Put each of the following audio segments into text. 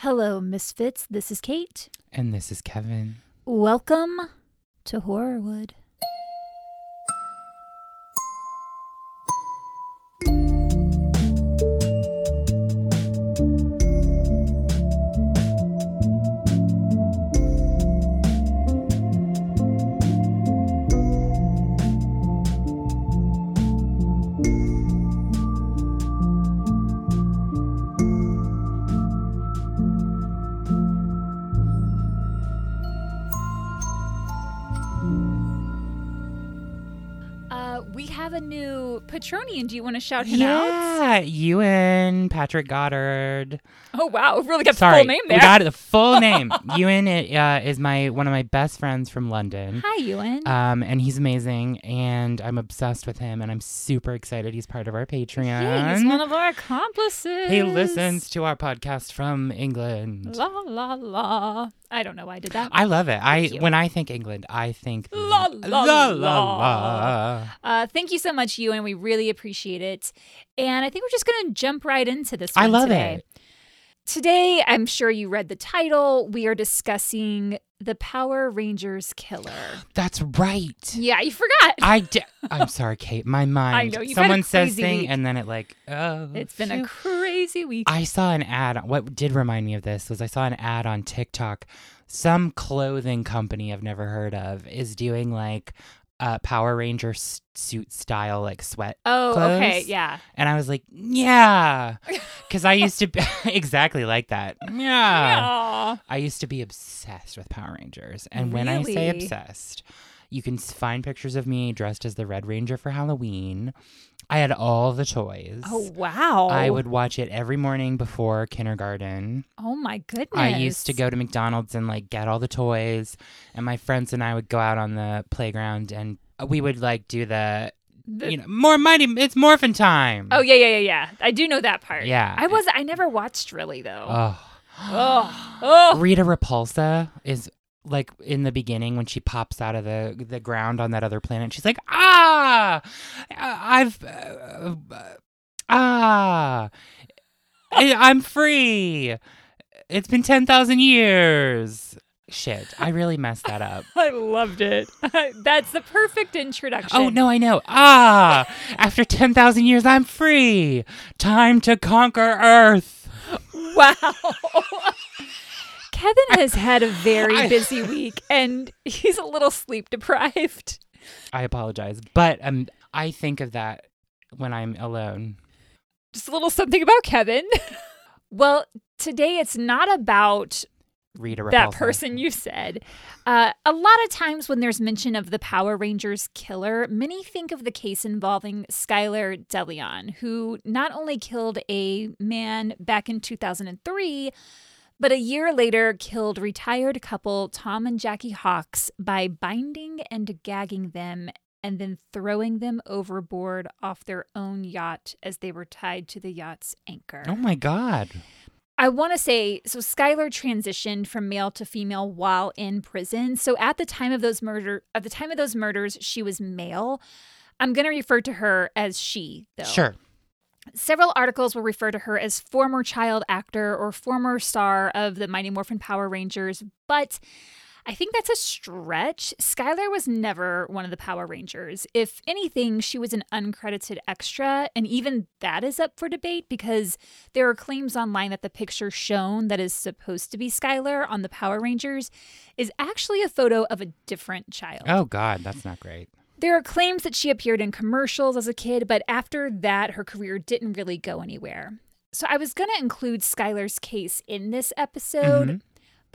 Hello, Misfits. This is Kate. And this is Kevin. Welcome to Horrorwood. New Do you want to shout him out? Yeah, Ewan Patrick Goddard. Oh wow, really got the Sorry, full name there. we got it. The full name. Ewan uh, is my one of my best friends from London. Hi, Ewan. Um, and he's amazing, and I'm obsessed with him, and I'm super excited. He's part of our Patreon. Yay, he's one of our accomplices. he listens to our podcast from England. La la la. I don't know why I did that. I love it. I you. when I think England, I think La, la, la, la. la. Uh, thank you so much, Ewan. We really appreciate it. And I think we're just going to jump right into this one I love today. it. Today, I'm sure you read the title. We are discussing the Power Rangers killer. That's right. Yeah, you forgot. I di- I'm sorry, Kate. My mind. I know, a Someone says thing, week. and then it like, oh. it's been a crazy week. I saw an ad. What did remind me of this was I saw an ad on TikTok. Some clothing company I've never heard of is doing like uh, Power Ranger s- suit style like sweat, oh, okay. Yeah. and I was like, yeah, because I used to be exactly like that. Yeah. Aw. I used to be obsessed with Power Rangers. And when I say obsessed, you can find pictures of me dressed as the Red Ranger for Halloween. I had all the toys. Oh, wow. I would watch it every morning before kindergarten. Oh, my goodness. I used to go to McDonald's and like get all the toys, and my friends and I would go out on the playground and uh, we would like do the, The- you know, more mighty, it's morphin' time. Oh, yeah, yeah, yeah, yeah. I do know that part. Yeah. I was, I never watched really, though. Oh. oh. Oh. Rita Repulsa is like in the beginning when she pops out of the the ground on that other planet. She's like, ah, I've uh, uh, ah, I- I'm free. It's been ten thousand years. Shit, I really messed that up. I loved it. That's the perfect introduction. Oh no, I know. Ah, after ten thousand years, I'm free. Time to conquer Earth. Wow. Kevin has had a very busy week and he's a little sleep deprived. I apologize, but um, I think of that when I'm alone. Just a little something about Kevin. well, today it's not about Rita Repulsa. that person you said. Uh, a lot of times when there's mention of the Power Rangers killer, many think of the case involving Skylar DeLeon, who not only killed a man back in 2003, but a year later killed retired couple Tom and Jackie Hawks by binding and gagging them and then throwing them overboard off their own yacht as they were tied to the yacht's anchor. Oh my god. I want to say so Skylar transitioned from male to female while in prison. So at the time of those murder at the time of those murders, she was male. I'm going to refer to her as she though. Sure. Several articles will refer to her as former child actor or former star of the Mighty Morphin Power Rangers, but I think that's a stretch. Skylar was never one of the Power Rangers. If anything, she was an uncredited extra, and even that is up for debate because there are claims online that the picture shown that is supposed to be Skylar on the Power Rangers is actually a photo of a different child. Oh god, that's not great. There are claims that she appeared in commercials as a kid, but after that, her career didn't really go anywhere. So I was going to include Skylar's case in this episode, Mhm.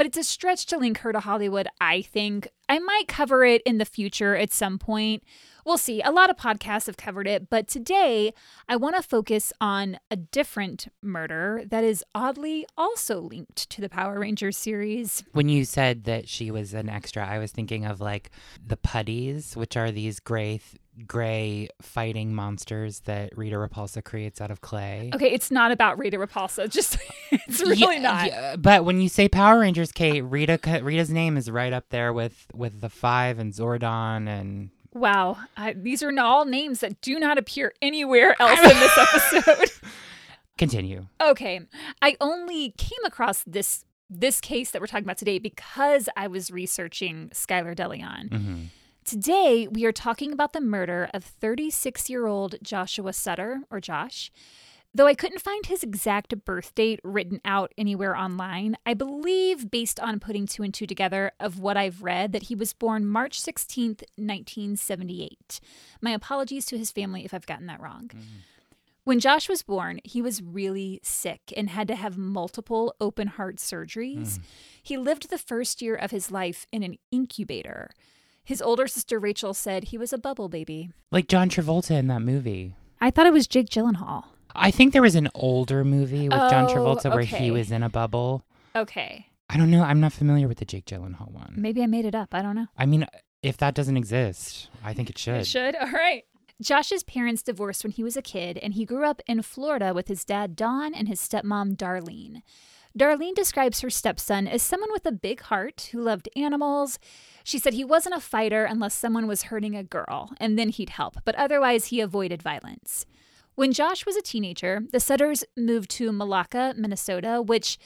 But it's a stretch to link her to Hollywood, I think. I might cover it in the future at some point. We'll see. A lot of podcasts have covered it, but today I want to focus on a different murder that is oddly also linked to the Power Rangers series. When you said that she was an extra, I was thinking of like the putties, which are these gray th- gray fighting monsters that Rita Repulsa creates out of clay. Okay, it's not about Rita Repulsa. Just it's really Yeah, not. yeah, but when you say Power Rangers, Kate, Rita Rita's name is right up there with with the Five and Zordon and Wow, I, these are all names that do not appear anywhere else in this episode. Continue. Okay. I only came across this this case that we're talking about today because I was researching Skylar DeLeon. hmm Today, we are talking about the murder of 36 year old Joshua Sutter, or Josh. Though I couldn't find his exact birth date written out anywhere online, I believe, based on putting two and two together of what I've read, that he was born March 16th, 1978. My apologies to his family if I've gotten that wrong. Mm-hmm. When Josh was born, he was really sick and had to have multiple open heart surgeries. Mm-hmm. He lived the first year of his life in an incubator. His older sister Rachel said he was a bubble baby. Like John Travolta in that movie. I thought it was Jake Gyllenhaal. I think there was an older movie with John Oh, Travolta where okay. he was in a bubble. Okay. I don't know. I'm not familiar with the Jake Gyllenhaal one. Maybe I made it up. I don't know. I mean, if that doesn't exist, I think it should. It should. All right. Josh's parents divorced when he was a kid, and he grew up in Florida with his dad, Don, and his stepmom, Darlene. Darlene describes her stepson as someone with a big heart who loved animals. She said he wasn't a fighter unless someone was hurting a girl, and then he'd help, but otherwise he avoided violence. When Josh was a teenager, the Sutters moved to Waseca, Minnesota, which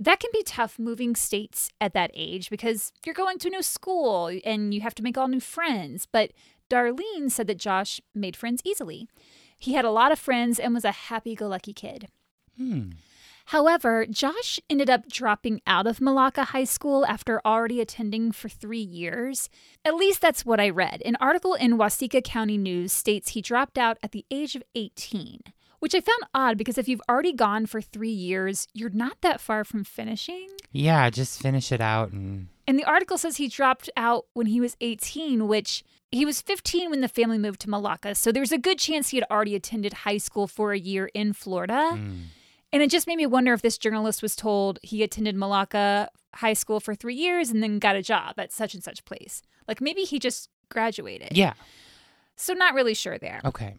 that can be tough moving states at that age because you're going to a new school and you have to make all new friends. But Darlene said that Josh made friends easily. He had a lot of friends and was a happy go lucky kid. Hmm. However, Josh ended up dropping out of Waseca High School after already attending for three years. At least that's what I read. An article in Waseca County News states he dropped out at the age of 18, which I found odd because if you've already gone for three years, you're not that far from finishing. Yeah, just finish it out and And the article says he dropped out when he was 18, which he was 15 when the family moved to Waseca. So there's a good chance he had already attended high school for a year in Florida. mm. And it just made me wonder if this journalist was told he attended Waseca High School for three years and then got a job at such and such place. Like maybe he just graduated. yeah. So, not really sure there. Okay.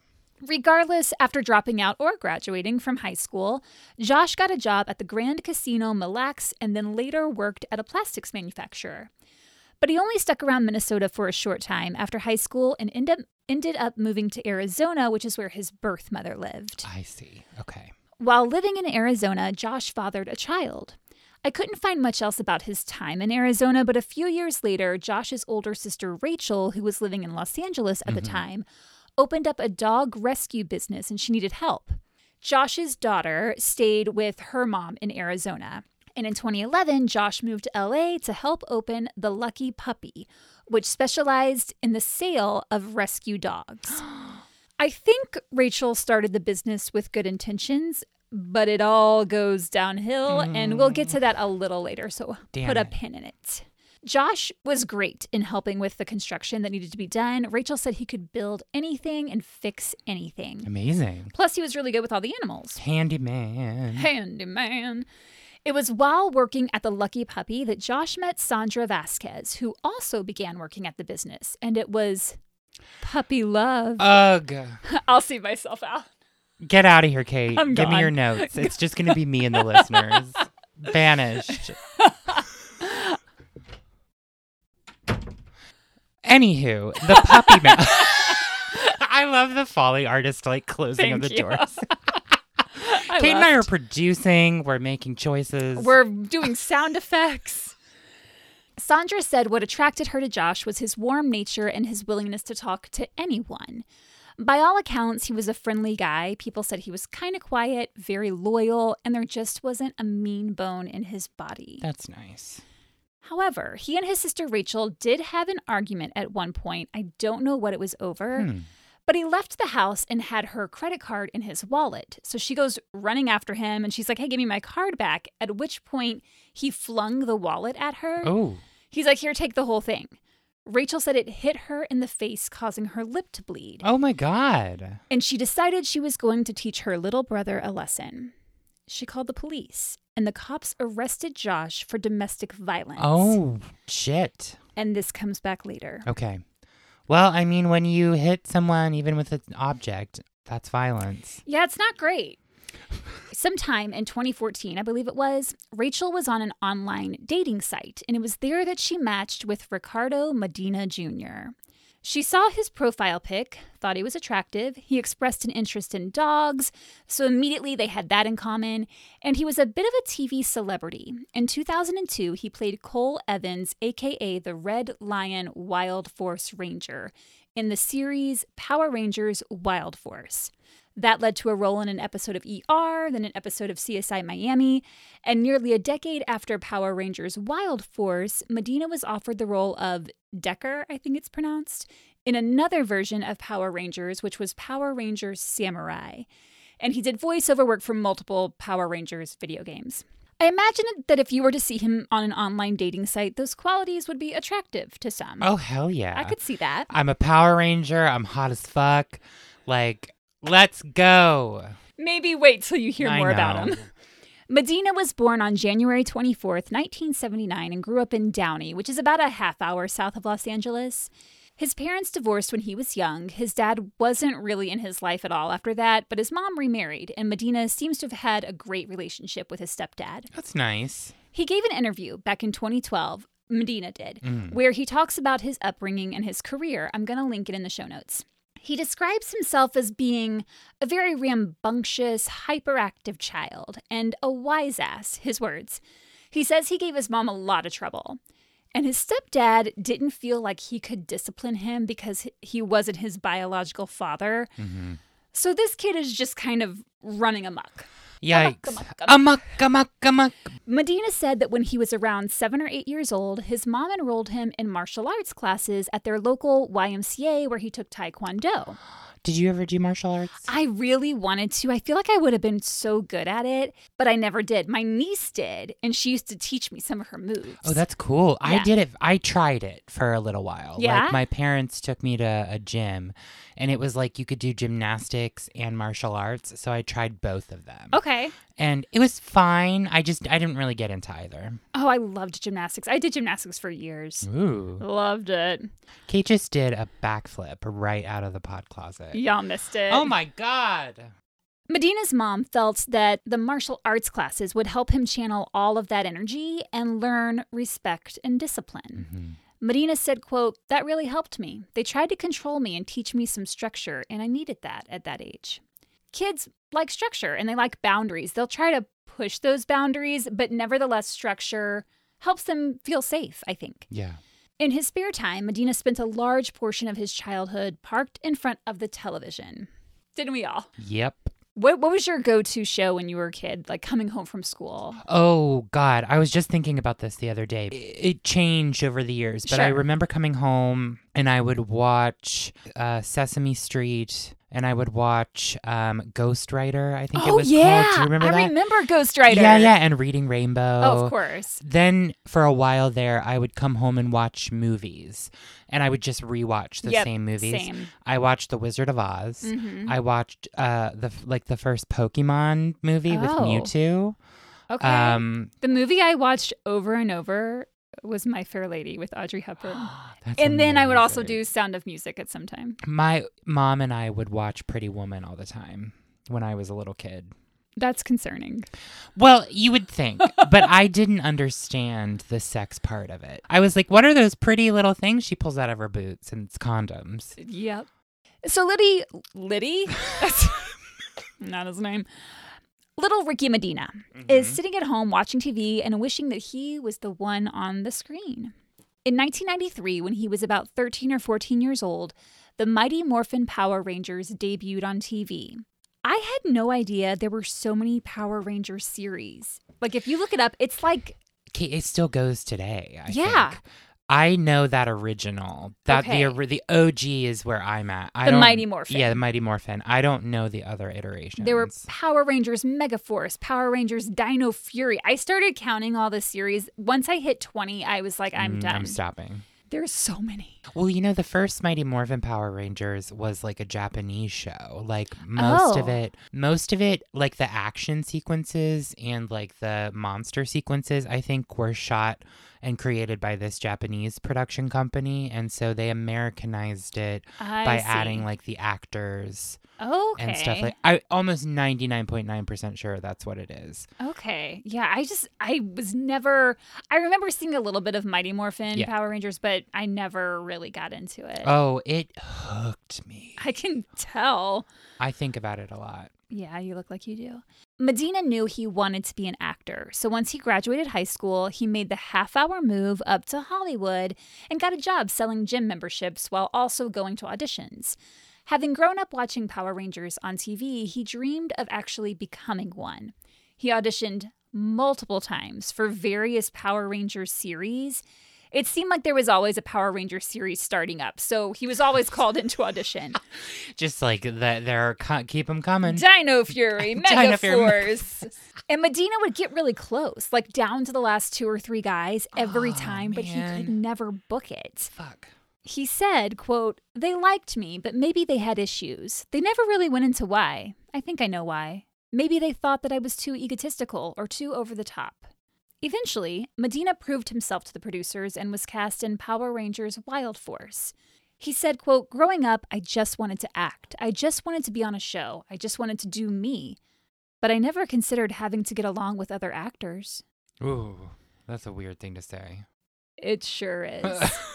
Regardless, after dropping out or graduating from high school, Josh got a job at the Grand Casino Mille Lacs and then later worked at a plastics manufacturer. But he only stuck around Minnesota for a short time after high school and end up, ended up moving to Arizona, which is where his birth mother lived. I see. Okay. While living in Arizona, Josh fathered a child. I couldn't find much else about his time in Arizona, but a few years later, Josh's older sister Rachel, who was living in Los Angeles at the mm-hmm. time, opened up a dog rescue business and she needed help. Josh's daughter stayed with her mom in Arizona. And in 2011, Josh moved to LA to help open The Lucky Puppy, which specialized in the sale of rescue dogs. I think Rachel started the business with good intentions, but it all goes downhill, and we'll get to that a little later. So Damn put a it. pin in it. Josh was great in helping with the construction that needed to be done. Rachel said he could build anything and fix anything. Amazing. Plus, he was really good with all the animals. Handyman. Handyman. It was while working at the Lucky Puppy that Josh met Sandra Vasquez, who also began working at the business. And it was puppy love. Ugh. I'll see myself out. Get out of here, Kate. I'm Give me your notes. It's just going to be me and the listeners. Vanished. Anywho, the puppy man. I love the foley artist like closing of the you. doors. Kate and I are producing. We're making choices. We're doing sound effects. Sandra said what attracted her to Josh was his warm nature and his willingness to talk to anyone. By all accounts, he was a friendly guy. People said he was kind of quiet, very loyal, and there just wasn't a mean bone in his body. That's nice. However, he and his sister Rachel did have an argument at one point. I don't know what it was over. Hmm. But he left the house and had her credit card in his wallet. So she goes running after him and she's like, hey, give me my card back. At which point he flung the wallet at her. Oh, He's like, here, take the whole thing. Rachel said it hit her in the face, causing her lip to bleed. oh my God. And she decided she was going to teach her little brother a lesson. She called the police, and the cops arrested Josh for domestic violence. Oh, shit. And this comes back later. Okay. Well, I mean, when you hit someone, even with an object, that's violence. Yeah, it's not great. Sometime in 2014, I believe it was, Rachel was on an online dating site, and it was there that she matched with Ricardo Medina Jr. She saw his profile pic, thought he was attractive. He expressed an interest in dogs, so immediately they had that in common. And he was a bit of a TV celebrity. In 2002, he played Cole Evans, aka the Red Lion Wild Force Ranger, in the series Power Rangers Wild Force. That led to a role in an episode of ER, then an episode of CSI Miami, and nearly a decade after Power Rangers Wild Force, Medina was offered the role of Deker, I think it's pronounced, in another version of Power Rangers, which was Power Rangers Samurai. And he did voiceover work for multiple Power Rangers video games. I imagine that if you were to see him on an online dating site, those qualities would be attractive to some. Oh hell yeah! I could see that. I'm a Power Ranger. I'm hot as fuck. Like, let's go. Maybe wait till you hear I more about him. Medina was born on January 24th, 1979, and grew up in Downey, which is about a half hour south of Los Angeles. His parents divorced when he was young. His dad wasn't really in his life at all after that, but his mom remarried, and Medina seems to have had a great relationship with his stepdad. That's nice. He gave an interview back in 2012, Medina did, Mm. where he talks about his upbringing and his career. I'm going to link it in the show notes. He describes himself as being a very rambunctious, hyperactive child and a wise ass, his words. He says he gave his mom a lot of trouble. And his stepdad didn't feel like he could discipline him because he wasn't his biological father. hmm So this kid is just kind of running amok. Yikes! Amok, amok, amok. Medina said that when he was around seven or eight years old, his mom enrolled him in martial arts classes at their local YMCA where he took Taekwondo. Did you ever do martial arts? I really wanted to. I feel like I would have been so good at it, but I never did. My niece did, and she used to teach me some of her moves. Oh, that's cool. I did it. I tried it for a little while. Yeah? Like my parents took me to a gym and it was like you could do gymnastics and martial arts. So I tried both of them. okay. And it was fine. I just, I didn't really get into either. Oh, I loved gymnastics. I did gymnastics for years. Ooh. Loved it. Kate just did a backflip right out of the pod closet. Y'all missed it. Oh my God. Medina's mom felt that the martial arts classes would help him channel all of that energy and learn respect and discipline. Mhm. Medina said, quote, that really helped me. They tried to control me and teach me some structure, and I needed that at that age. Kids like structure and they like boundaries. They'll try to push those boundaries, but nevertheless, structure helps them feel safe, I think. Yeah. In his spare time, Medina spent a large portion of his childhood parked in front of the television. Didn't we all? Yep. What, what was your go to show when you were a kid, like coming home from school? Oh God, I was just thinking about this the other day. It, it changed over the years, but I remember coming home and I would watch uh, Sesame Street and I would watch um, Ghostwriter. I think it oh, was yeah. called. Do you remember I that? remember Ghostwriter. Yeah, yeah, and Reading Rainbow. Oh, of course. Then for a while there, I would come home and watch movies, and I would just rewatch the Yep, same movies. Same. I watched The Wizard of Oz. Mhm. I watched uh the like the first Pokemon movie with Oh. Mewtwo. Okay. Um, the movie I watched over and over was My Fair Lady with Audrey Hepburn. that's and then I would also do Sound of Music at some time. My mom and I would watch Pretty Woman all the time when I was a little kid. That's concerning. Well, you would think, but I didn't understand the sex part of it. I was like, what are those pretty little things she pulls out of her boots? And it's condoms. Yep. So Liddy, Liddy, that's not his name. Little Ricky Medina is Mm-hmm. sitting at home watching TV and wishing that he was the one on the screen. In 1993, when he was about 13 or 14 years old, the Mighty Morphin Power Rangers debuted on TV. I had no idea there were so many Power Ranger series. Like, if you look it up, it's like, it still goes today. I Yeah. think. I know that original. That Okay. the the OG is where I'm at. I The don't- Mighty Morphin. Yeah, the Mighty Morphin. I don't know the other iterations. There were Power Rangers Megaforce, Power Rangers Dino Fury. I started counting all the series. Once I hit 20, I was like, I'm Mm, done. I'm stopping. There's so many. Well, you know, the first Mighty Morphin Power Rangers was like a Japanese show. Like most of Oh. it, most of it, like the action sequences and like the monster sequences, I think were shot and created by this Japanese production company. And so they Americanized it I by see. adding like the actors okay. and stuff like I almost 99.9% sure that's what it is. Okay. Yeah, I just I was never I remember seeing a little bit of Mighty Morphin Yeah. Power Rangers, but I never really got into it. Oh, it hooked me. I can tell. I think about it a lot. Yeah, you look like you do. Medina knew he wanted to be an actor, so once he graduated high school, he made the half hour move up to Hollywood and got a job selling gym memberships while also going to auditions. Having grown up watching Power Rangers on TV, he dreamed of actually becoming one. He auditioned multiple times for various Power Rangers series. It seemed like there was always a Power Ranger series starting up, so he was always called into audition. Just like that, there are keep them coming. Dino Fury, Mega Force. and Medina would get really close, like down to the last two or three guys every Oh, time, but he could never book it. Fuck. He said, quote, They liked me, but maybe they had issues. They never really went into why. I think I know why. Maybe they thought that I was too egotistical or too over the top. Eventually, Medina proved himself to the producers and was cast in Power Rangers Wild Force. He said, quote, Growing up, I just wanted to act. I just wanted to be on a show. I just wanted to do me. But I never considered having to get along with other actors. Ooh, that's a weird thing to say. It sure is.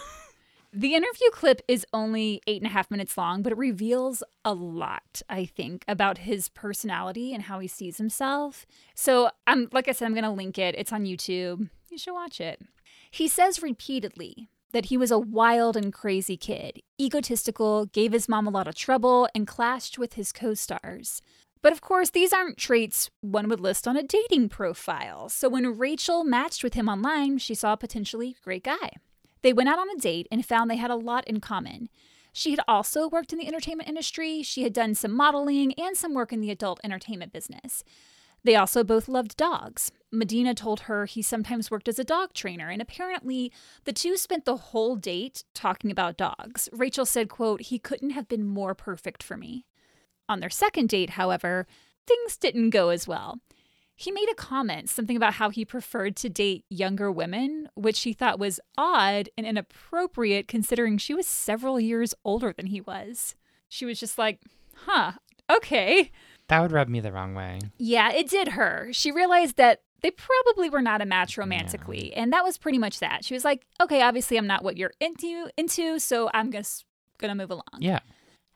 The interview clip is only eight and a half minutes long, but it reveals a lot, I think, about his personality and how he sees himself. So I'm like I said, I'm gonna link it. It's on YouTube. You should watch it. He says repeatedly that he was a wild and crazy kid, egotistical, gave his mom a lot of trouble, and clashed with his co-stars. But of course, these aren't traits one would list on a dating profile. So when Rachel matched with him online, she saw a potentially great guy. They went out on a date and found they had a lot in common. She had also worked in the entertainment industry, she had done some modeling and some work in the adult entertainment business. They also both loved dogs. Medina told her he sometimes worked as a dog trainer, and apparently the two spent the whole date talking about dogs. Rachel said, quote, he couldn't have been more perfect for me. On their second date, however, things didn't go as well. He made a comment, something about how he preferred to date younger women, which he thought was odd and inappropriate considering she was several years older than he was. She was just like, huh, okay. That would rub me the wrong way. Yeah, it did her. She realized that they probably were not a match romantically, and that was pretty much that. She was like, "Okay, obviously I'm not what you're into into, so I'm just going to move along." Yeah.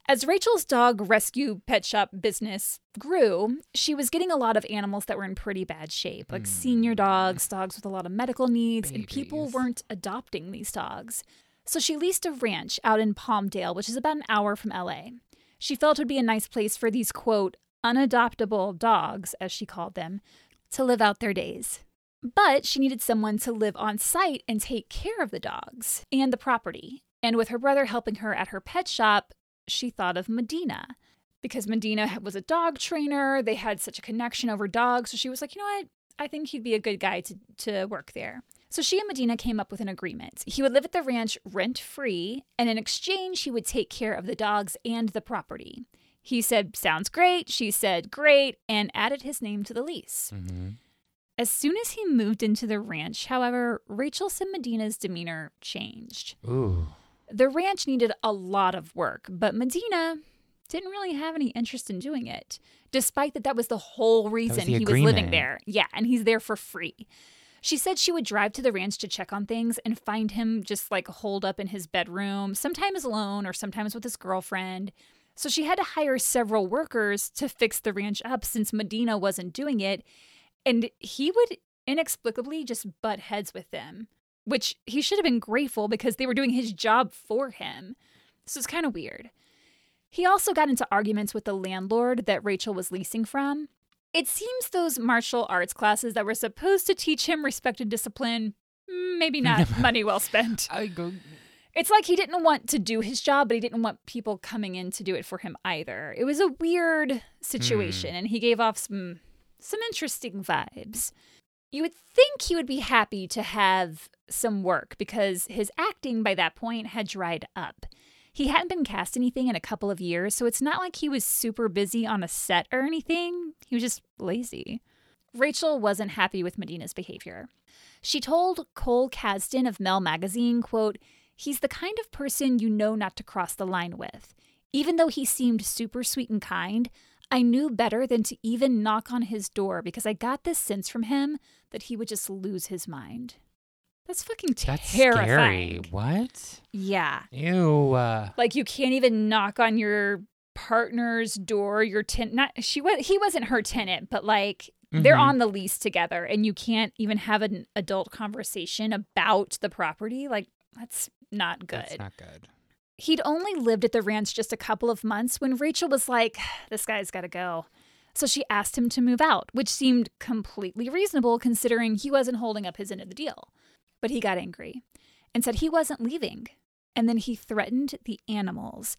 As Rachel's dog rescue pet shop business grew, she was getting a lot of animals that were in pretty bad shape, like senior hmm. dogs, dogs with a lot of medical needs, and people weren't adopting these dogs. So she leased a ranch out in Palmdale, which is about an hour from LA. She felt it would be a nice place for these, quote, unadoptable dogs, as she called them, to live out their days. But she needed someone to live on site and take care of the dogs and the property. And with her brother helping her at her pet shop, she thought of Medina. Because Medina was a dog trainer, they had such a connection over dogs. So she was like, you know what? I think he'd be a good guy to, to work there. So she and Medina came up with an agreement. He would live at the ranch rent free, and in exchange, he would take care of the dogs and the property. He said, Sounds great. She said, Great, and added his name to the lease. hmm As soon as he moved into the ranch, however, Rachel said Medina's demeanor changed. Ooh. The ranch needed a lot of work, but Medina didn't really have any interest in doing it, despite that that was the whole reason the he was living there. Yeah, and he's there for free. She said she would drive to the ranch to check on things and find him just like holed up in his bedroom, sometimes alone or sometimes with his girlfriend. So she had to hire several workers to fix the ranch up since Medina wasn't doing it. And he would inexplicably just butt heads with them, which he should have been grateful because they were doing his job for him. This is kind of weird. He also got into arguments with the landlord that Rachel was leasing from. It seems those martial arts classes that were supposed to teach him respect and discipline, mm, maybe not money well spent. I go. It's like he didn't want to do his job, but he didn't want people coming in to do it for him either. It was a weird situation, and he gave off some some interesting vibes. You would think he would be happy to have some work because his acting by that point had dried up. He hadn't been cast anything in a couple of years, so it's not like he was super busy on a set or anything. He was just lazy. Rachel wasn't happy with Medina's behavior. She told Cole Kazdin of Mel magazine, quote, "He's the kind of person you know not to cross the line with. Even though he seemed super sweet and kind, I knew better than to even knock on his door because I got this sense from him that he would just lose his mind." That's fucking That's terrifying. scary. What? Yeah. Ew. Uh, Like you can't even knock on your partner's door, your tenant. Not she was he wasn't her tenant, but like they're Mhm. on the lease together, and you can't even have an adult conversation about the property. Like that's not good. That's not good. He'd only lived at the ranch just a couple of months when Rachel was like, "This guy's got to go." So she asked him to move out, which seemed completely reasonable considering he wasn't holding up his end of the deal. But he got angry and said he wasn't leaving. And then he threatened the animals,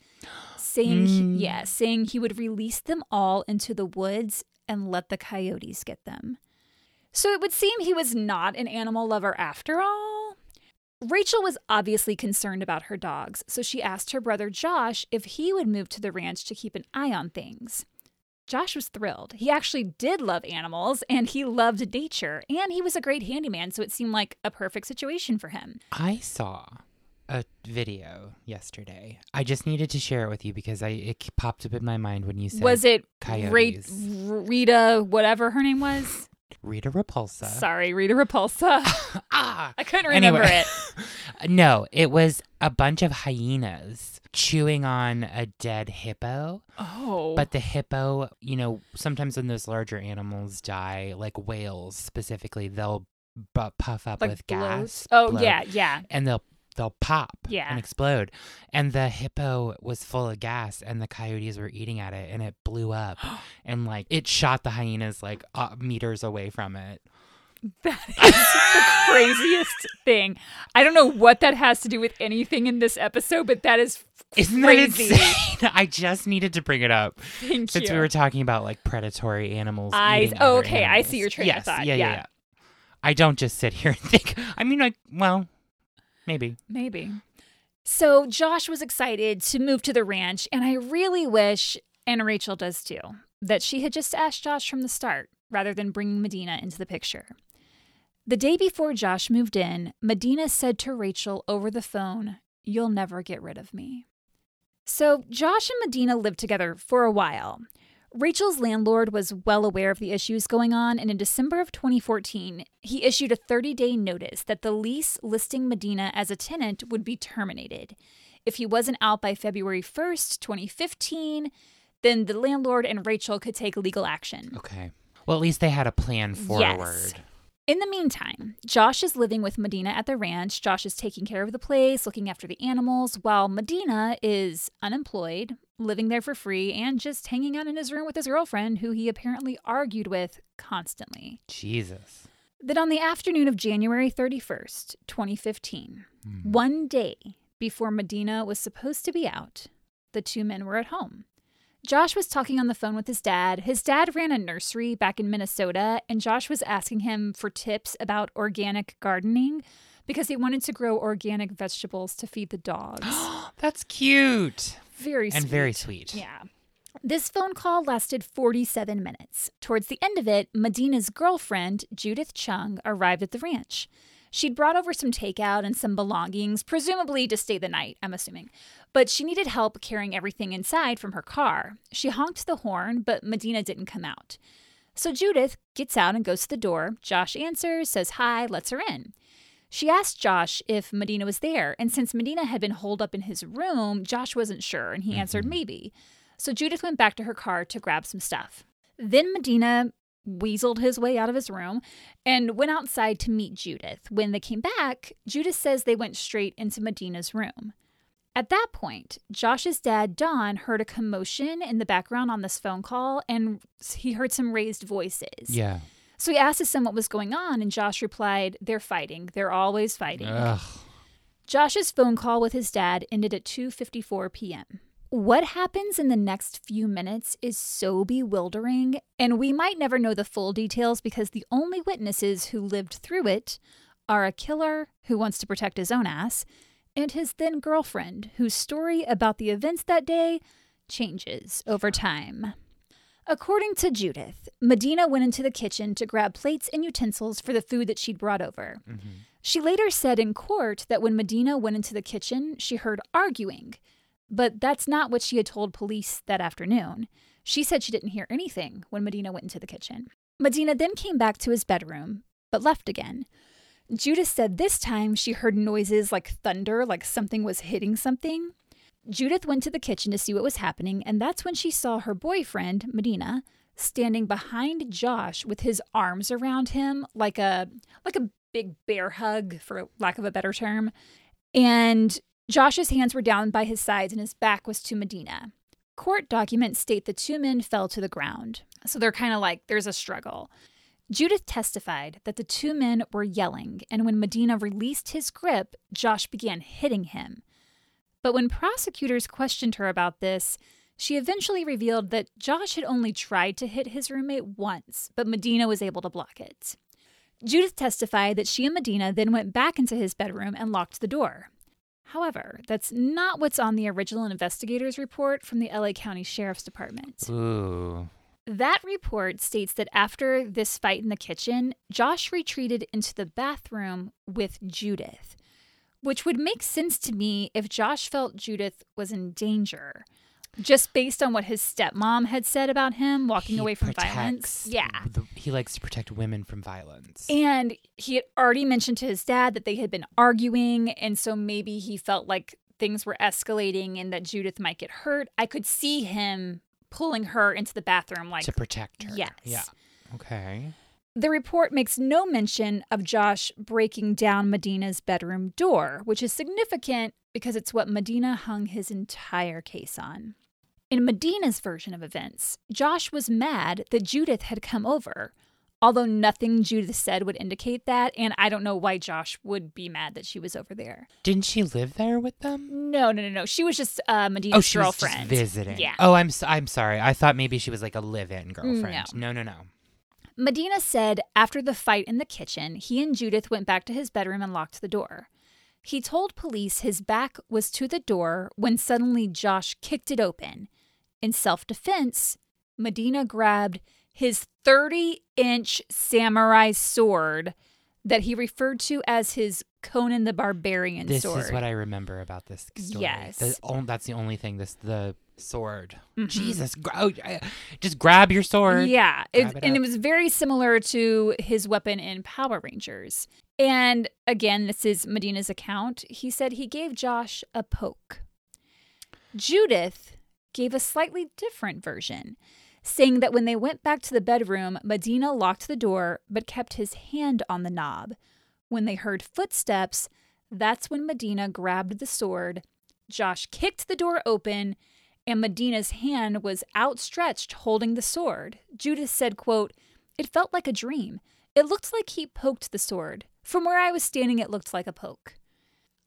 saying, he- Mm. yeah, saying he would release them all into the woods and let the coyotes get them. So it would seem he was not an animal lover after all. Rachel was obviously concerned about her dogs, so she asked her brother Josh if he would move to the ranch to keep an eye on things. Josh was thrilled. He actually did love animals and he loved nature, and he was a great handyman, so it seemed like a perfect situation for him. I saw a video yesterday. I just needed to share it with you because I it popped up in my mind when you said was it Ra- coyotes. Rita, whatever her name was? Rita Repulsa. Sorry, Rita Repulsa. ah. I couldn't remember Anyway. it. no, it was a bunch of hyenas chewing on a dead hippo. Oh. But the hippo, you know, sometimes when those larger animals die, like whales specifically, they'll bu- puff up like with blows? gas. Oh, blow, yeah, yeah. and they'll they'll pop Yeah. and explode. And the hippo was full of gas, and the coyotes were eating at it, and it blew up, and like it shot the hyenas like uh, meters away from it. That is the craziest thing. I don't know what that has to do with anything in this episode, but that is Isn't that crazy. insane? I just needed to bring it up Thank since you. we were talking about like predatory animals. I- oh, okay, I see your train of thought, Yeah, yeah, yeah. yeah. I don't just sit here and think. I mean, like, well, maybe. Maybe. So Josh was excited to move to the ranch, and I really wish, and Rachel does too, that she had just asked Josh from the start rather than bringing Medina into the picture. The day before Josh moved in, Medina said to Rachel over the phone, You'll never get rid of me. So Josh and Medina lived together for a while. Rachel's landlord was well aware of the issues going on, and in December of 2014, he issued a 30 day notice that the lease listing Medina as a tenant would be terminated. If he wasn't out by February 1st, 2015, then the landlord and Rachel could take legal action. Okay. Well, at least they had a plan forward. Yes. In the meantime, Josh is living with Medina at the ranch. Josh is taking care of the place, looking after the animals, while Medina is unemployed, living there for free, and just hanging out in his room with his girlfriend, who he apparently argued with constantly. Jesus. Then on the afternoon of January 31st, 2015, Hmm. one day before Medina was supposed to be out, the two men were at home. Josh was talking on the phone with his dad. His dad ran a nursery back in Minnesota, and Josh was asking him for tips about organic gardening because he wanted to grow organic vegetables to feed the dogs. That's cute. Very sweet. And very sweet. Yeah. This phone call lasted 47 minutes. Towards the end of it, Medina's girlfriend, Judith Chung, arrived at the ranch. She'd brought over some takeout and some belongings, presumably to stay the night, I'm assuming. But she needed help carrying everything inside from her car. She honked the horn, but Medina didn't come out. So Judith gets out and goes to the door. Josh answers, says hi, lets her in. She asked Josh if Medina was there, and since Medina had been holed up in his room, Josh wasn't sure, and he answered mm-hmm. maybe. So Judith went back to her car to grab some stuff. Then Medina weaseled his way out of his room and went outside to meet Judith. When they came back, Judith says they went straight into Medina's room. At that point, Josh's dad, Don, heard a commotion in the background on this phone call and he heard some raised voices. Yeah. So he asked his son what was going on, and Josh replied, They're fighting. They're always fighting. Ugh. Josh's phone call with his dad ended at 2:54 p.m. What happens in the next few minutes is so bewildering, and we might never know the full details because the only witnesses who lived through it are a killer who wants to protect his own ass and his then girlfriend, whose story about the events that day changes over time. According to Judith, Medina went into the kitchen to grab plates and utensils for the food that she'd brought over. Mm-hmm. She later said in court that when Medina went into the kitchen, she heard arguing, but that's not what she had told police that afternoon. She said she didn't hear anything when Medina went into the kitchen. Medina then came back to his bedroom, but left again. Judith said this time she heard noises like thunder, like something was hitting something. Judith went to the kitchen to see what was happening, and that's when she saw her boyfriend, Medina, standing behind Josh with his arms around him like a like a big bear hug for lack of a better term. And Josh's hands were down by his sides and his back was to Medina. Court documents state the two men fell to the ground. So they're kind of like there's a struggle. Judith testified that the two men were yelling, and when Medina released his grip, Josh began hitting him. But when prosecutors questioned her about this, she eventually revealed that Josh had only tried to hit his roommate once, but Medina was able to block it. Judith testified that she and Medina then went back into his bedroom and locked the door. However, that's not what's on the original investigators report from the LA County Sheriff's Department. Ooh. That report states that after this fight in the kitchen, Josh retreated into the bathroom with Judith, which would make sense to me if Josh felt Judith was in danger. Just based on what his stepmom had said about him walking He away from violence. Yeah. the- he likes to protect women from violence. And he had already mentioned to his dad that they had been arguing. And so maybe he felt like things were escalating and that Judith might get hurt. I could see him pulling her into the bathroom like to protect her. Yes. Yeah. Okay. The report makes no mention of Josh breaking down Medina's bedroom door, which is significant because it's what Medina hung his entire case on. In Medina's version of events, Josh was mad that Judith had come over, although nothing Judith said would indicate that, and I don't know why Josh would be mad that she was over there. Didn't she live there with them? No, no, no, no. She was just uh, Medina's oh, she girlfriend. was just visiting. Yeah. Oh, I'm s- I'm sorry. I thought maybe she was like a live-in girlfriend. No, no, no. Medina said after the fight in the kitchen, he and Judith went back to his bedroom and locked the door. He told police his back was to the door when suddenly Josh kicked it open. In self defense, Medina grabbed his 30 inch samurai sword that he referred to as his Conan the Barbarian This sword. This is what I remember about this story. Yes. The on- that's the only thing. This the sword. Mhm. Jesus, oh, just grab your sword. Yeah, it, it and it was very similar to his weapon in Power Rangers. And again, this is Medina's account. He said he gave Josh a poke. Judith gave a slightly different version, saying that when they went back to the bedroom, Medina locked the door but kept his hand on the knob. When they heard footsteps, that's when Medina grabbed the sword. Josh kicked the door open and Medina's hand was outstretched holding the sword. Judith said, quote, It felt like a dream. It looked like he poked the sword. From where I was standing, it looked like a poke.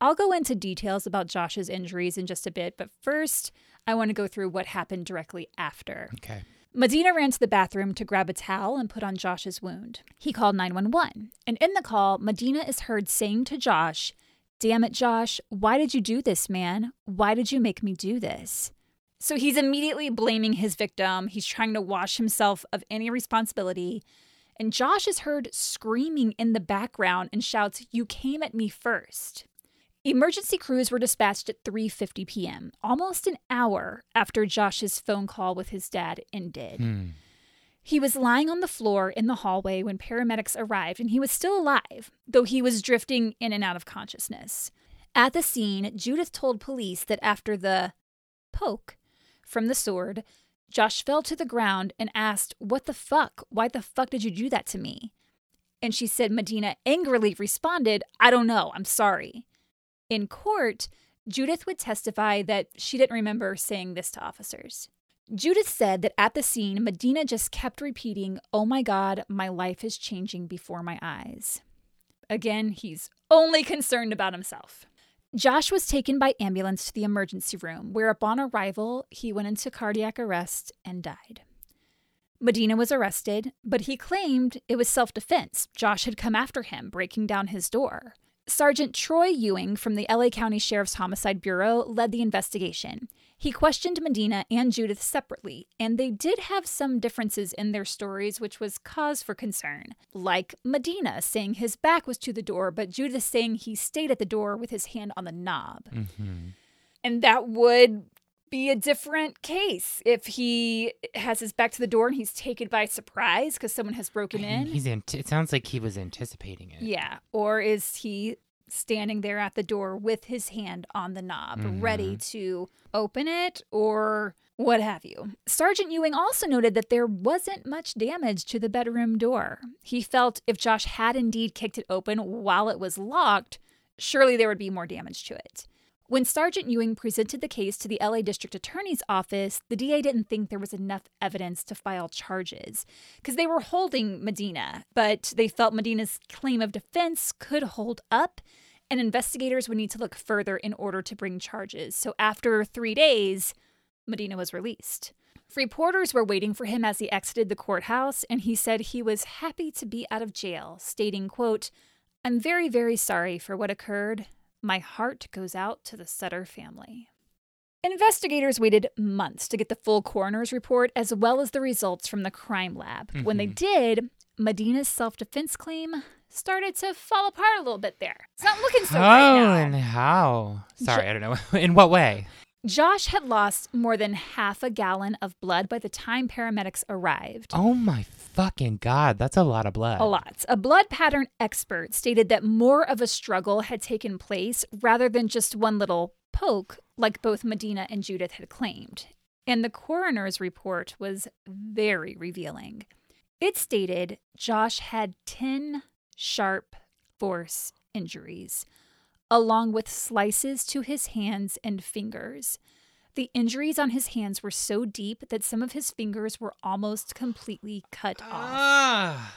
I'll go into details about Josh's injuries in just a bit, but first, I want to go through what happened directly after. Okay. Medina ran to the bathroom to grab a towel and put on Josh's wound. He called 911, and in the call, Medina is heard saying to Josh, Damn it, Josh, why did you do this, man? Why did you make me do this? So he's immediately blaming his victim. He's trying to wash himself of any responsibility. And Josh is heard screaming in the background and shouts, You came at me first. Emergency crews were dispatched at 3:50 p.m., almost an hour after Josh's phone call with his dad ended. Hmm. He was lying on the floor in the hallway when paramedics arrived and he was still alive, though he was drifting in and out of consciousness. At the scene, Judith told police that after the poke from the sword, Josh fell to the ground and asked, What the fuck? Why the fuck did you do that to me? And she said Medina angrily responded, I don't know, I'm sorry. In court, Judith would testify that she didn't remember saying this to officers. Judith said that at the scene, Medina just kept repeating, Oh my God, my life is changing before my eyes. Again, he's only concerned about himself. Josh was taken by ambulance to the emergency room, where upon arrival, he went into cardiac arrest and died. Medina was arrested, but he claimed it was self defense. Josh had come after him, breaking down his door. Sergeant Troy Ewing from the LA County Sheriff's Homicide Bureau led the investigation. He questioned Medina and Judith separately, and they did have some differences in their stories, which was cause for concern. Like Medina saying his back was to the door, but Judith saying he stayed at the door with his hand on the knob. Mm-hmm. And that would be a different case if he has his back to the door and he's taken by surprise because someone has broken in. He's ant- it sounds like he was anticipating it. Yeah. Or is he standing there at the door with his hand on the knob, ready mm-hmm. to open it or what have you? Sergeant Ewing also noted that there wasn't much damage to the bedroom door. He felt if Josh had indeed kicked it open while it was locked, surely there would be more damage to it. When Sergeant Ewing presented the case to the LA District Attorney's office, the DA didn't think there was enough evidence to file charges because they were holding Medina, but they felt Medina's claim of defense could hold up and investigators would need to look further in order to bring charges. So after three days, Medina was released. Reporters were waiting for him as he exited the courthouse, and he said he was happy to be out of jail, stating, quote, I'm very, very sorry for what occurred. My heart goes out to the Sutter family. Investigators waited months to get the full coroner's report as well as the results from the crime lab. When they mm-hmm. did, Medina's self defense claim started to fall apart a little bit there. It's not looking so Oh, great and how? Sorry, I don't know. In what way? Josh had lost more than half a gallon of blood by the time paramedics arrived. Oh my fucking god, that's a lot of blood. A lot. A blood pattern expert stated that more of a struggle had taken place rather than just one little poke, like both Medina and Judith had claimed. And the coroner's report was very revealing. It stated Josh had 10 sharp force injuries, along with slices to his hands and fingers. The injuries on his hands were so deep that some of his fingers were almost completely cut off. Ah.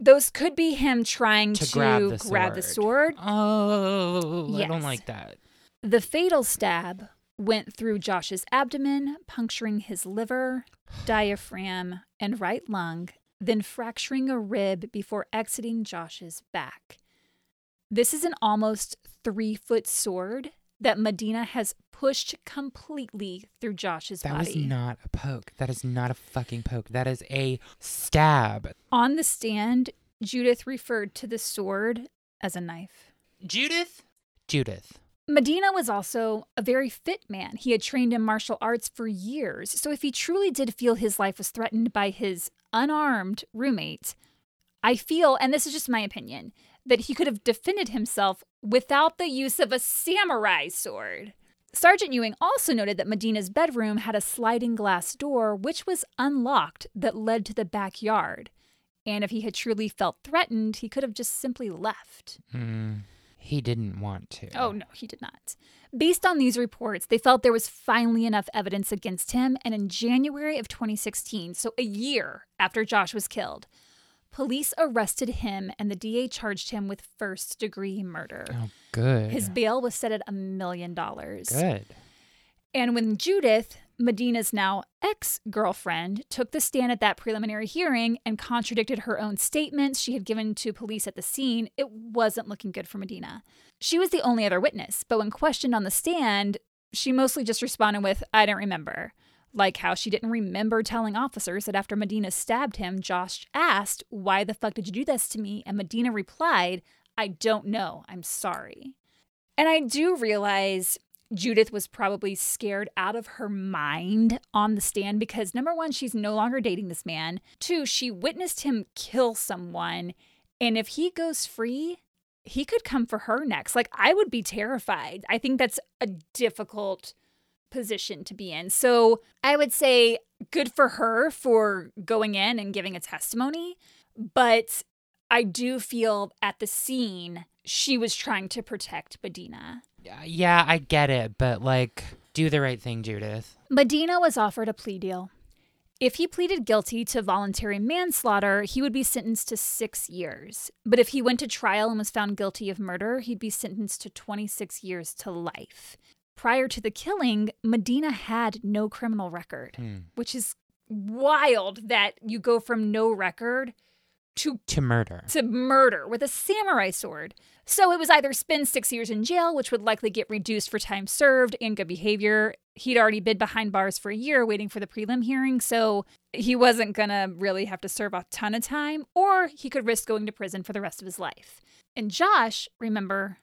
Those could be him trying to, To grab the grab the sword. sword. Oh, I don't like that. The fatal stab went through Josh's abdomen, puncturing his liver, diaphragm, and right lung, then fracturing a rib before exiting Josh's back. This is an almost three foot sword that Medina has pushed completely through Josh's That body. was not a poke. That is not a fucking poke. That is a stab. On the stand, Judith referred to the sword as a knife. Judith? Judith. Medina was also a very fit man. He had trained in martial arts for years. So if he truly did feel his life was threatened by his unarmed roommate, I feel, and this is just my opinion, that he could have defended himself without the use of a samurai sword. Sergeant Ewing also noted that Medina's bedroom had a sliding glass door which was unlocked that led to the backyard. And if he had truly felt threatened, he could have just simply left. Mm, he didn't want to. Oh, no, he did not. Based on these reports, they felt there was finally enough evidence against him. And in January of 2016, so a year after Josh was killed, police arrested him and the DA charged him with first degree murder. Oh, good. His bail was set at a million dollars. good. And when Judith, Medina's now ex girlfriend, took the stand at that preliminary hearing and contradicted her own statements she had given to police at the scene, it wasn't looking good for Medina. She was the only other witness, but when questioned on the stand, she mostly just responded with, I don't remember. Like how she didn't remember telling officers that after Medina stabbed him, Josh asked, Why the fuck did you do this to me? And Medina replied, I don't know. I'm sorry. And I do realize Judith was probably scared out of her mind on the stand because number one, she's no longer dating this man. Two, she witnessed him kill someone. And if he goes free, he could come for her next. Like, I would be terrified. I think that's a difficult position to be in. So I would say good for her for going in and giving a testimony. But I do feel at the scene, she was trying to protect Medina. Yeah, I get it, but like, do the right thing, Judith. Medina was offered a plea deal. If he pleaded guilty to voluntary manslaughter, he would be sentenced to six years. But if he went to trial and was found guilty of murder, he'd be sentenced to 26 years to life. Prior to the killing, Medina had no criminal record, Hmm. which is wild that you go from no record to To murder. to murder with a samurai sword. So it was either spend six years in jail, which would likely get reduced for time served and good behavior. He'd already been behind bars for a year waiting for the prelim hearing, so he wasn't gonna really have to serve a ton of time, or he could risk going to prison for the rest of his life. And Josh, remember,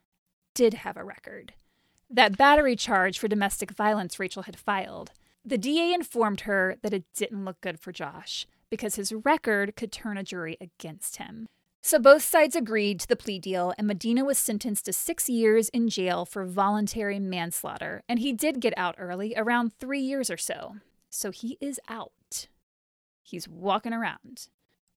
did have a record. That battery charge for domestic violence Rachel had filed. The DA informed her that it didn't look good for Josh because his record could turn a jury against him. So both sides agreed to the plea deal, and Medina was sentenced to six years in jail for voluntary manslaughter. And he did get out early, around three years or so. So he is out. He's walking around.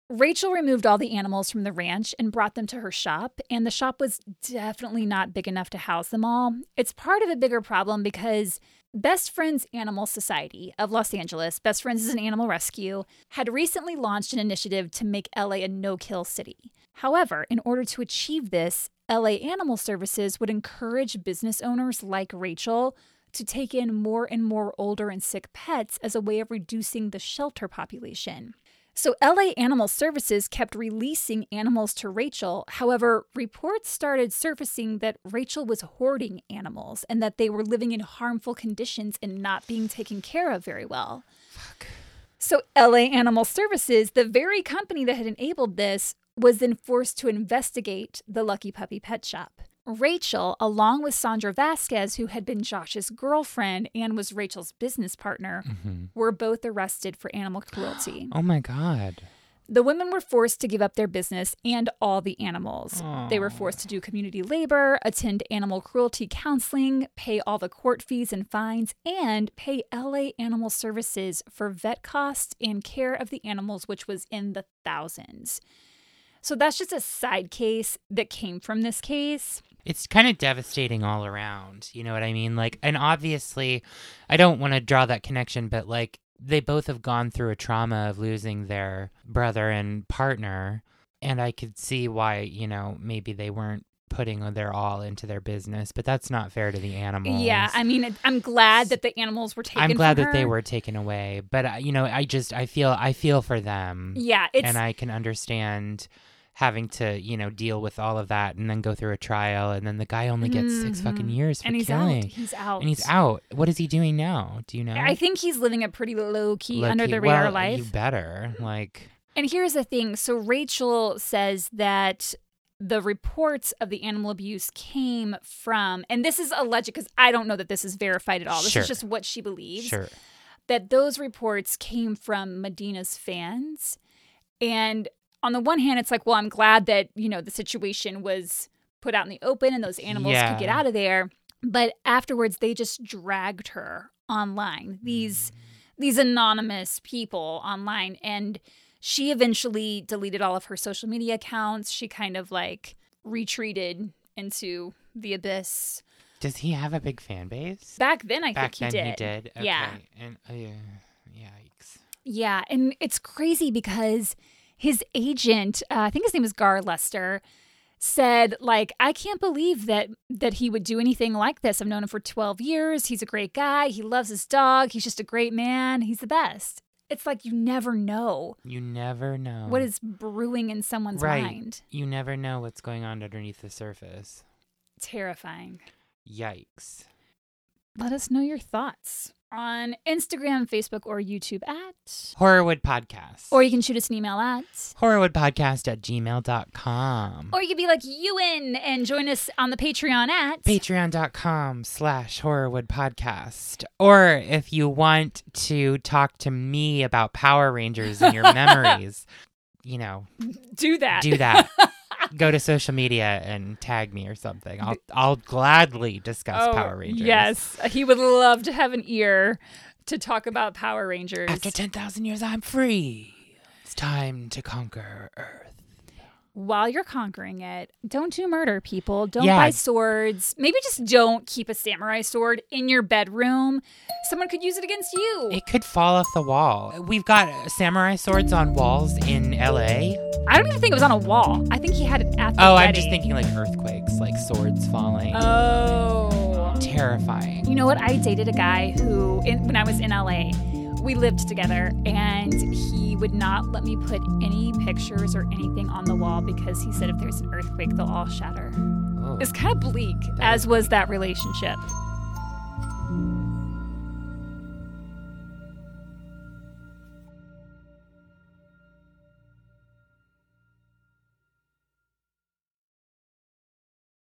Rachel removed all the animals from the ranch and brought them to her shop, and the shop was definitely not big enough to house them all. It's part of a bigger problem because Best Friends Animal Society of Los Angeles, Best Friends is an animal rescue, had recently launched an initiative to make LA a no kill city. However, in order to achieve this, LA Animal Services would encourage business owners like Rachel to take in more and more older and sick pets as a way of reducing the shelter population. So, LA Animal Services kept releasing animals to Rachel. However, reports started surfacing that Rachel was hoarding animals and that they were living in harmful conditions and not being taken care of very well. Fuck. So, LA Animal Services, the very company that had enabled this, was then forced to investigate the Lucky Puppy Pet Shop. Rachel, along with Sandra Vasquez, who had been Josh's girlfriend and was Rachel's business partner, Mhm. were both arrested for animal cruelty. Oh my god. The women were forced to give up their business and all the animals. They were forced to do community labor, attend animal cruelty counseling, pay all the court fees and fines, and pay LA Animal Services for vet costs and care of the animals, which was in the thousands. So that's just a side case that came from this case. It's kind of devastating all around. You know what I mean? Like, and obviously, I don't want to draw that connection, but like, they both have gone through a trauma of losing their brother and partner. And I could see why, you know, maybe they weren't putting their all into their business, but that's not fair to the animals. Yeah, I mean, it- I'm glad that the animals were taken. I'm glad that they were taken away, but uh, you know, I just I feel I feel for them, Yeah, it's and I can understand having to you know deal with all of that and then go through a trial, and then the guy only gets six mm-hmm. fucking years for and he's killing, out. He's out. and he's out. What is he doing now? Do you know? I think he's living a pretty low key, Look, under he- the radar well, life. You better like. And here's the thing so Rachel says that the reports of the animal abuse came from, and this is alleged because I don't know that this is verified at all. This Sure. is just what she believes. Sure. That those reports came from Medina's fans. And on the one hand, it's like, well, I'm glad that, you know, the situation was put out in the open and those animals could get out of there. But afterwards, they just dragged her online. These these anonymous people online and she eventually deleted all of her social media accounts. She kind of like retreated into the abyss. Does he have a big fan base? Back then, I Back think then he did. he did. Okay. Yeah. And uh, yeah, yikes. Yeah, and it's crazy because his agent, uh, I think his name is Gar Lester, said like I can't believe that that he would do anything like this. I've known him for 12 years. He's a great guy. He loves his dog. He's just a great man. He's the best. It's like you never know You never know what is brewing in someone's Right. mind. You never know what's going on underneath the surface. Terrifying. Yikes. Let us know your thoughts on Instagram, Facebook, or YouTube at, Horrorwood Podcast. or you can shoot us an email at, Horrorwoodpodcast at gmail.com. or you could be like Ewan and join us on the Patreon at Patreon.com slash Horrorwood Podcast. Or if you want to talk to me about Power Rangers and your memories, you know, do that. do that. Go to social media and tag me or something. I'll I'll gladly discuss Oh, Power Rangers. Yes, uh, he would love to have an ear to talk about Power Rangers. After 10,000 years, I'm free. It's time to conquer Earth. While you're conquering it, don't do murder, people. Don't Yeah. buy swords. Maybe just don't keep a samurai sword in your bedroom. Someone could use it against you. It could fall off the wall. We've got samurai swords on walls in LA. I don't even think it was on a wall. I think he had it at the Oh, I'm just thinking like earthquakes, like swords falling. Oh. Terrifying. You know what? I dated a guy who, in, when I was in LA, we lived together, and he would not let me put any pictures or anything on the wall because he said if there's an earthquake, they'll all shatter. Oh. It's kind of bleak, as was that relationship.